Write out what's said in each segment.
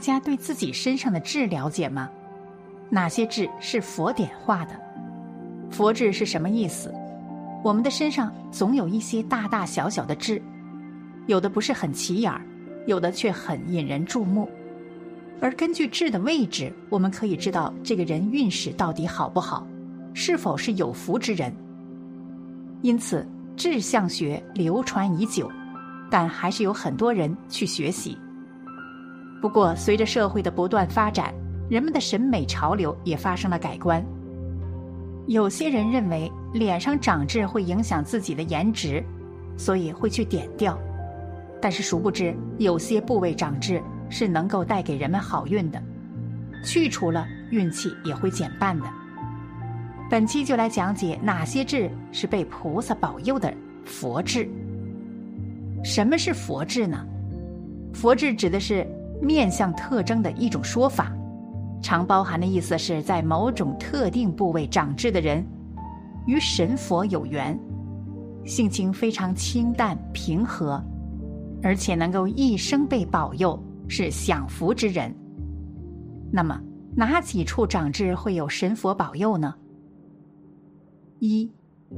大家对自己身上的痣了解吗？哪些痣是佛点化的？佛痣是什么意思？我们的身上总有一些大大小小的痣，有的不是很起眼儿，有的却很引人注目。而根据痣的位置，我们可以知道这个人运势到底好不好，是否是有福之人。因此，痣相学流传已久，但还是有很多人去学习。不过，随着社会的不断发展，人们的审美潮流也发生了改观。有些人认为脸上长痣会影响自己的颜值，所以会去点掉。但是殊不知，有些部位长痣是能够带给人们好运的，去除了运气也会减半的。本期就来讲解哪些痣是被菩萨保佑的佛痣。什么是佛痣呢？佛痣指的是面相特征的一种说法，常包含的意思是在某种特定部位长痣的人，与神佛有缘，性情非常清淡平和，而且能够一生被保佑，是享福之人。那么哪几处长痣会有神佛保佑呢？一，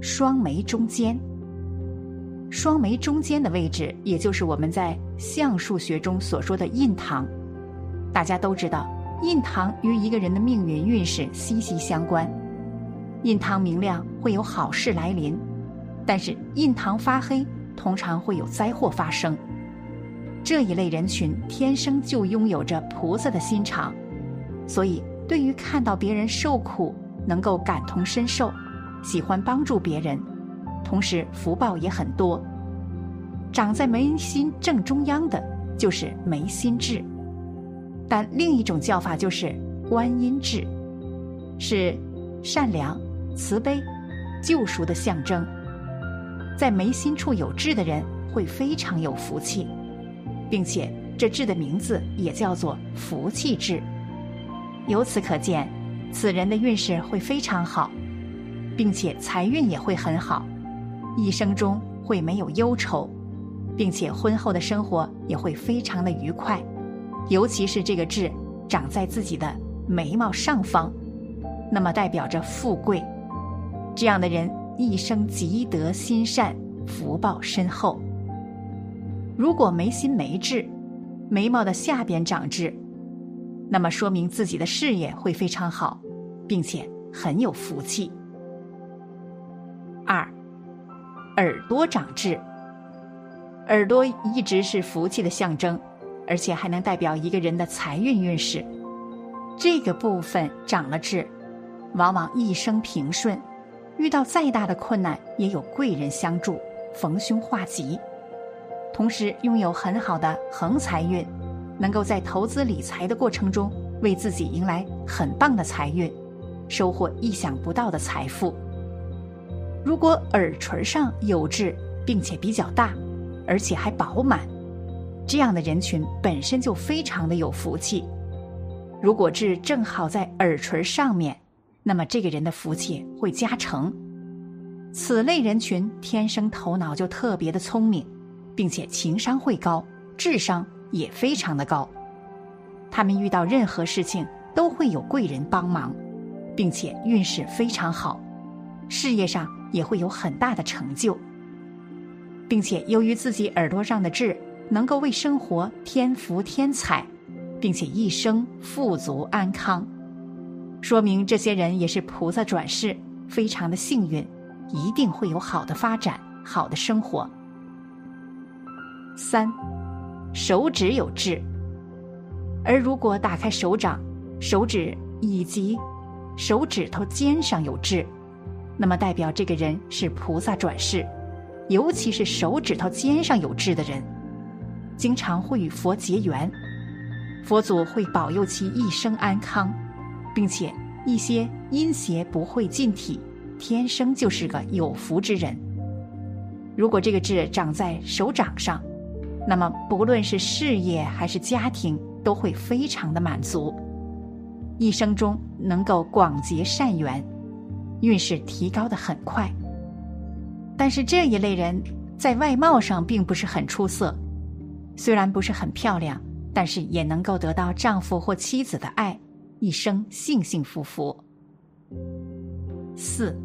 双眉中间。双眉中间的位置，也就是我们在相术学中所说的印堂。大家都知道，印堂与一个人的命运运势息息相关。印堂明亮，会有好事来临；但是印堂发黑，通常会有灾祸发生。这一类人群天生就拥有着菩萨的心肠，所以对于看到别人受苦，能够感同身受。喜欢帮助别人，同时福报也很多。长在眉心正中央的，就是眉心痣。但另一种叫法就是观音痣，是善良、慈悲、救赎的象征。在眉心处有痣的人会非常有福气，并且这痣的名字也叫做福气痣。由此可见，此人的运势会非常好。并且财运也会很好，一生中会没有忧愁，并且婚后的生活也会非常的愉快。尤其是这个痣长在自己的眉毛上方，那么代表着富贵。这样的人一生积德心善，福报深厚。如果眉心没痣，眉毛的下边长痣，那么说明自己的事业会非常好，并且很有福气。二，耳朵长痣。耳朵一直是福气的象征，而且还能代表一个人的财运运势。这个部分长了痣，往往一生平顺，遇到再大的困难也有贵人相助，逢凶化吉。同时拥有很好的横财运，能够在投资理财的过程中为自己迎来很棒的财运，收获意想不到的财富。如果耳垂上有痣，并且比较大，而且还饱满，这样的人群本身就非常的有福气。如果痣正好在耳垂上面，那么这个人的福气会加成。此类人群天生头脑就特别的聪明，并且情商会高，智商也非常的高。他们遇到任何事情都会有贵人帮忙，并且运势非常好，事业上。也会有很大的成就，并且由于自己耳朵上的痣能够为生活添福添彩，并且一生富足安康，说明这些人也是菩萨转世，非常的幸运，一定会有好的发展、好的生活。三，手指有痣，而如果打开手掌、手指以及手指头尖上有痣。那么代表这个人是菩萨转世，尤其是手指头尖上有痣的人，经常会与佛结缘，佛祖会保佑其一生安康，并且一些阴邪不会进体，天生就是个有福之人。如果这个痣长在手掌上，那么不论是事业还是家庭都会非常的满足，一生中能够广结善缘。运势提高的很快，但是这一类人在外貌上并不是很出色，虽然不是很漂亮，但是也能够得到丈夫或妻子的爱，一生幸幸福福。四，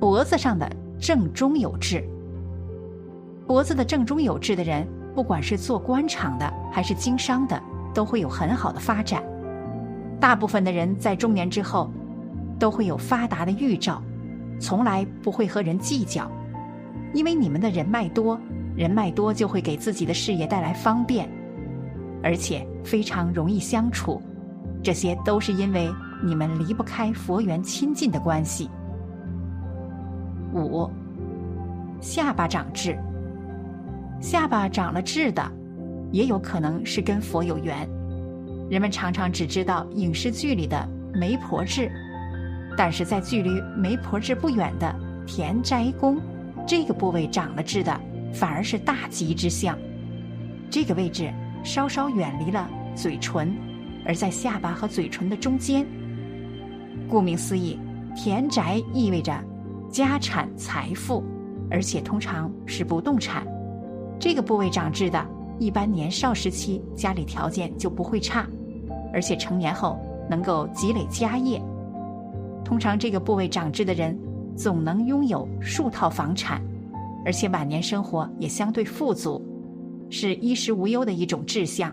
脖子上的正中有痣。脖子的正中有痣的人，不管是做官场的还是经商的，都会有很好的发展。大部分的人在中年之后，都会有发达的预兆，从来不会和人计较，因为你们的人脉多，人脉多就会给自己的事业带来方便，而且非常容易相处。这些都是因为。你们离不开佛缘亲近的关系。五，下巴长痣。下巴长了痣的，也有可能是跟佛有缘。人们常常只知道影视剧里的媒婆痣，但是在距离媒婆痣不远的田宅宫，这个部位长了痣的，反而是大吉之象。这个位置稍稍远离了嘴唇，而在下巴和嘴唇的中间。顾名思义，田宅意味着家产财富，而且通常是不动产。这个部位长痣的，一般年少时期家里条件就不会差，而且成年后能够积累家业。通常这个部位长痣的人，总能拥有数套房产，而且晚年生活也相对富足，是衣食无忧的一种志向。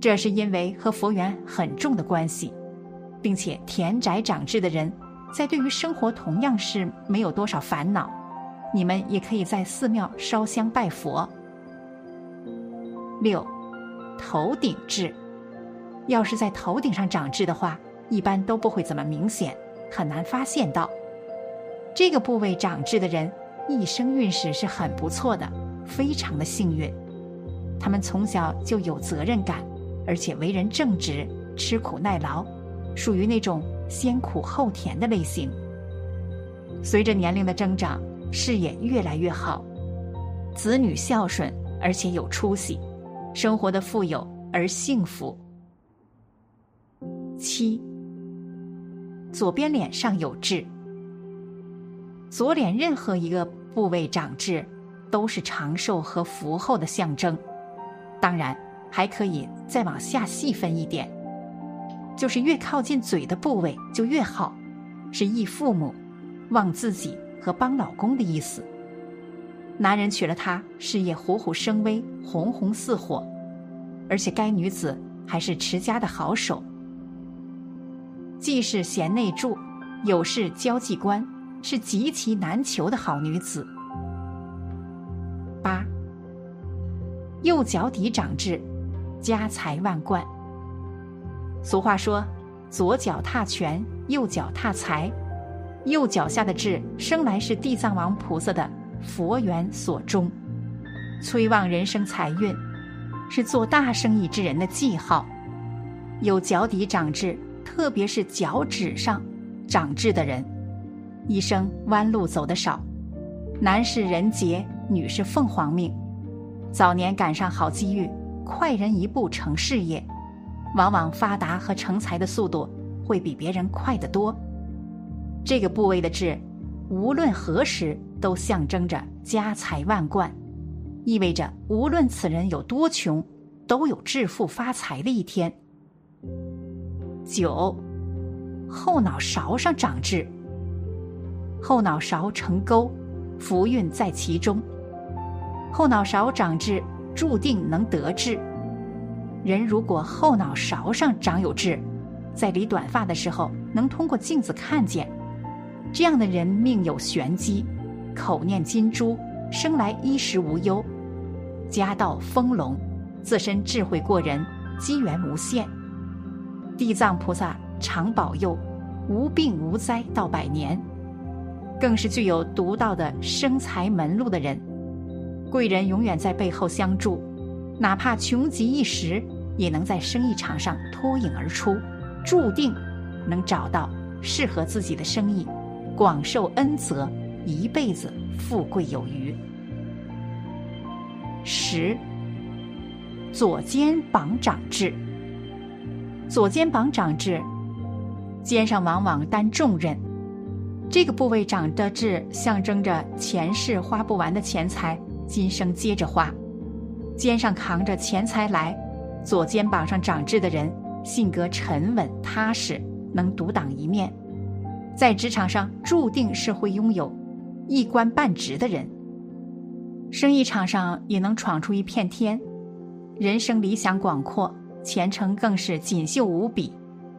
这是因为和佛缘很重的关系。并且田宅长痣的人，在对于生活同样是没有多少烦恼。你们也可以在寺庙烧香拜佛。六，头顶痣，要是在头顶上长痣的话，一般都不会怎么明显，很难发现到。这个部位长痣的人，一生运势是很不错的，非常的幸运。他们从小就有责任感，而且为人正直，吃苦耐劳。属于那种先苦后甜的类型。随着年龄的增长，事业越来越好，子女孝顺而且有出息，生活的富有而幸福。七，左边脸上有痣，左脸任何一个部位长痣，都是长寿和福厚的象征。当然，还可以再往下细分一点。就是越靠近嘴的部位就越好，是忆父母、望自己和帮老公的意思。男人娶了她，事业虎虎生威，红红似火，而且该女子还是持家的好手，既是贤内助，有事交际官，是极其难求的好女子。八，右脚底长痣，家财万贯。俗话说：“左脚踏拳，右脚踏财。”右脚下的痣，生来是地藏王菩萨的佛缘所中，催旺人生财运，是做大生意之人的记号。有脚底长痣，特别是脚趾上长痣的人，一生弯路走得少，男是人杰，女是凤凰命，早年赶上好机遇，快人一步成事业。往往发达和成才的速度会比别人快得多。这个部位的痣，无论何时都象征着家财万贯，意味着无论此人有多穷，都有致富发财的一天。九，后脑勺上长痣，后脑勺成沟，福运在其中。后脑勺长痣，注定能得志。人如果后脑勺上长有痣，在理短发的时候能通过镜子看见，这样的人命有玄机，口念金珠，生来衣食无忧，家道丰隆，自身智慧过人，机缘无限。地藏菩萨常保佑，无病无灾到百年，更是具有独到的生财门路的人，贵人永远在背后相助，哪怕穷极一时。也能在生意场上脱颖而出，注定能找到适合自己的生意，广受恩泽，一辈子富贵有余。十，左肩膀长痣。左肩膀长痣，肩上往往担重任，这个部位长的痣，象征着前世花不完的钱财，今生接着花。肩上扛着钱财来，左肩膀上长痣的人，性格沉稳踏实，能独当一面，在职场上注定是会拥有一官半职的人。生意场上也能闯出一片天，人生理想广阔，前程更是锦绣无比，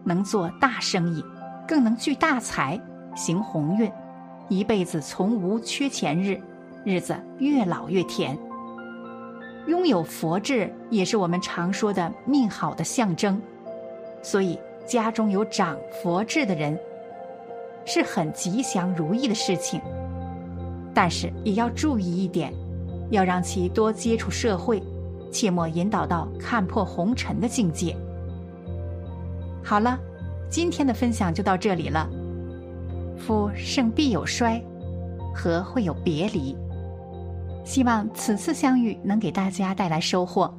能做大生意，更能聚大财，行鸿运，一辈子从无缺钱日，日子越老越甜。拥有佛智也是我们常说的命好的象征，所以家中有长佛智的人是很吉祥如意的事情。但是也要注意一点，要让其多接触社会，切莫引导到看破红尘的境界。好了，今天的分享就到这里了。夫盛必有衰，和会有别离？希望此次相遇能给大家带来收获。